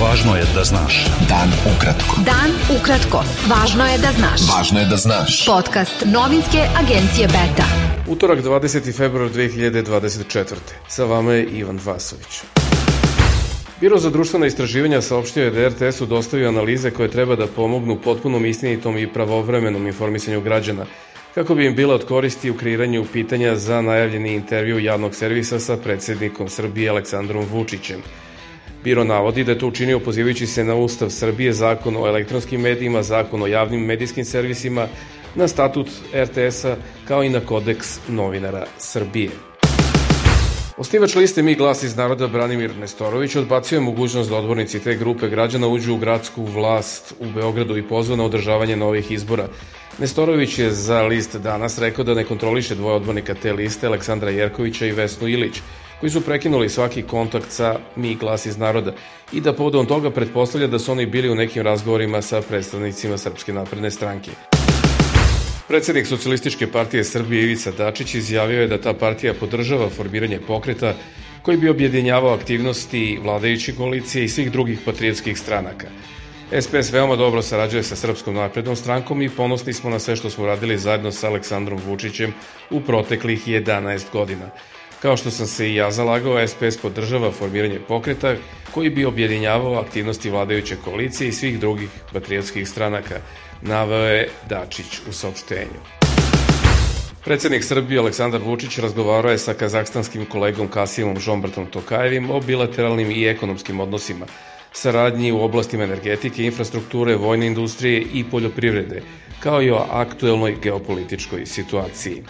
Važno je da znaš. Dan ukratko. Dan ukratko. Važno je da znaš. Važno je da znaš. Podcast novinske agencije Beta. Utorak 20. februar 2024. Sa vama je Ivan Vasović. Biro za društvena istraživanja saopštio je da RTS-u dostavio analize koje treba da pomognu potpunom istinitom i pravovremenom informisanju građana, kako bi im bila od koristi u kreiranju pitanja za najavljeni intervju javnog servisa sa predsednikom Srbije Aleksandrom Vučićem. Biro navodi da je to učinio pozivajući se na Ustav Srbije, zakon o elektronskim medijima, zakon o javnim medijskim servisima, na statut RTS-a kao i na kodeks novinara Srbije. Osnivač liste Mi glas iz naroda Branimir Nestorović odbacio je mogućnost da odbornici te grupe građana uđu u gradsku vlast u Beogradu i pozvao na održavanje novih izbora. Nestorović je za list danas rekao da ne kontroliše dvoje odbornika te liste, Aleksandra Jerkovića i Vesnu Ilić, koji su prekinuli svaki kontakt sa Mi glas iz naroda i da povodom toga pretpostavlja da su oni bili u nekim razgovorima sa predstavnicima Srpske napredne stranke. Predsednik Socialističke partije Srbije Ivica Dačić izjavio je da ta partija podržava formiranje pokreta koji bi objedinjavao aktivnosti vladajuće koalicije i svih drugih patriotskih stranaka. SPS veoma dobro sarađuje sa Srpskom naprednom strankom i ponosni smo na sve što smo radili zajedno sa Aleksandrom Vučićem u proteklih 11 godina. Kao što sam se i ja zalagao, SPS podržava formiranje pokreta koji bi objedinjavao aktivnosti vladajuće koalicije i svih drugih patriotskih stranaka, naveo je Dačić u saopštenju. Predsednik Srbije Aleksandar Vučić razgovarao je sa kazahstanskim kolegom Kasimom Žombrtom Tokajevim o bilateralnim i ekonomskim odnosima, saradnji u oblastima energetike, infrastrukture, vojne industrije i poljoprivrede, kao i o aktuelnoj geopolitičkoj situaciji.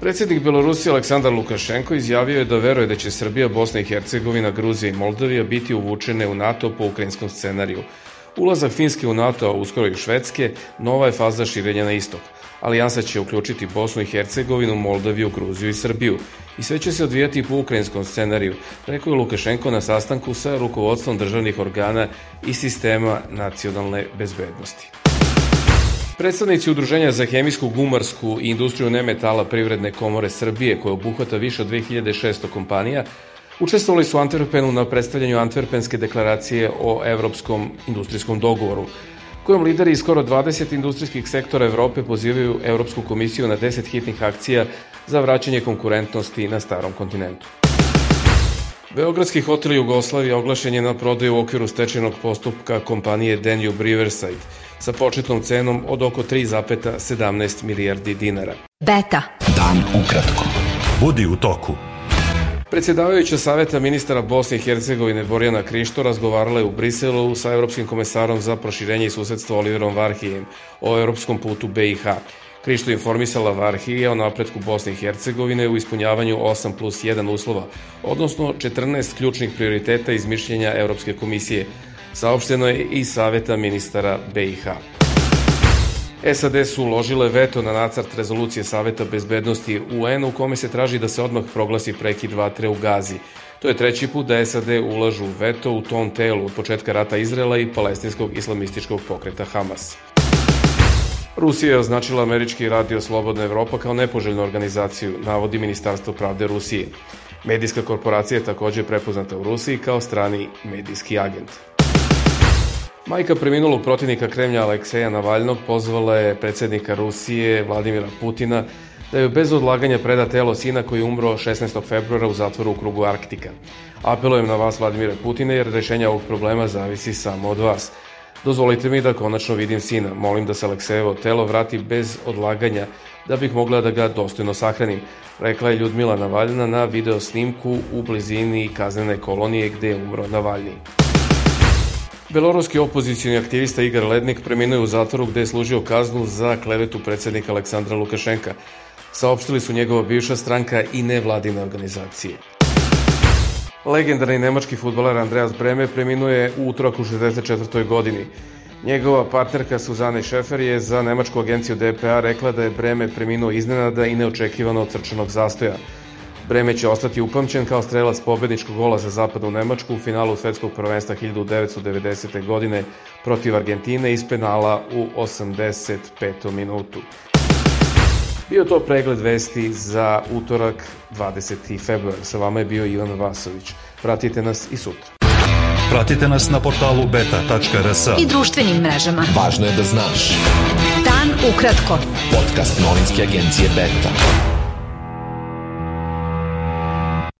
Predsednik Belorusije Aleksandar Lukašenko izjavio je da veruje da će Srbija, Bosna i Hercegovina, Gruzija i Moldavija biti uvučene u NATO po ukrajinskom scenariju. Ulazak Finske u NATO, a uskoro i Švedske, nova je faza širenja na istok. Alijansa će uključiti Bosnu i Hercegovinu, Moldaviju, Gruziju i Srbiju. I sve će se odvijati po ukrajinskom scenariju, rekao je Lukašenko na sastanku sa rukovodstvom državnih organa i sistema nacionalne bezbednosti. Predstavnici Udruženja za hemijsku, gumarsku i industriju nemetala Privredne komore Srbije, koja obuhvata više od 2600 kompanija, učestvovali su u Antwerpenu na predstavljanju Antwerpenske deklaracije o Evropskom industrijskom dogovoru, kojom lideri iz skoro 20 industrijskih sektora Evrope pozivaju Evropsku komisiju na 10 hitnih akcija za vraćanje konkurentnosti na starom kontinentu. Beogradski hotel Jugoslavija oglašen je na prodaju u okviru stečenog postupka kompanije Danube Riverside sa početnom cenom od oko 3,17 milijardi dinara. Beta. Dan ukratko. Budi u toku. Predsjedavajuća saveta ministara Bosne i Hercegovine Borjana Krišto razgovarala je u Briselu sa Evropskim komesarom za proširenje i susedstvo Oliverom Varhijem o evropskom putu BiH. Krišto informisala Varhije o napretku Bosne i Hercegovine u ispunjavanju 8 plus 1 uslova, odnosno 14 ključnih prioriteta iz mišljenja Evropske komisije, saopšteno je i saveta ministara BiH. SAD su uložile veto na nacrt rezolucije Saveta bezbednosti UN u kome se traži da se odmah proglasi prekid vatre u Gazi. To je treći put da SAD ulažu veto u tom telu od početka rata Izrela i palestinskog islamističkog pokreta Hamas. Rusija je označila američki radio Slobodna Evropa kao nepoželjnu organizaciju, navodi Ministarstvo pravde Rusije. Medijska korporacija je takođe prepoznata u Rusiji kao strani medijski agent. Majka preminulog protivnika Kremlja Alekseja Navaljnog pozvala je predsednika Rusije Vladimira Putina da je bez odlaganja preda telo sina koji je umro 16. februara u zatvoru u krugu Arktika. Apelujem na vas, Vladimira Putina, jer rešenja ovog problema zavisi samo od vas. Dozvolite mi da konačno vidim sina. Molim da se Aleksejevo telo vrati bez odlaganja da bih mogla da ga dostojno sahranim, rekla je Ljudmila Navaljna na video snimku u blizini kaznene kolonije gde je umro Navalni. Beloruski opozicijni aktivista Igor Lednik preminuo u zatvoru gde je služio kaznu za klevetu predsednika Aleksandra Lukašenka. Saopštili su njegova bivša stranka i nevladine organizacije. Legendarni nemački futboler Andreas Breme preminuo je u utorak u 64. godini. Njegova partnerka Suzane Šefer je za nemačku agenciju DPA rekla da je Breme preminuo iznenada i neočekivano od srčanog zastoja. Breme će ostati upamćen kao strelac pobedničkog gola za zapadnu Nemačku u finalu svetskog prvenstva 1990. godine protiv Argentine iz penala u 85. minutu. Bio to pregled vesti za utorak 20. februar. Sa vama je bio Ivan Vasović. Pratite nas i sutra. Pratite nas na portalu beta.rs. I društvenim mrežama. Važno je da znaš. Dan ukratko. Podcast novinske agencije Beta.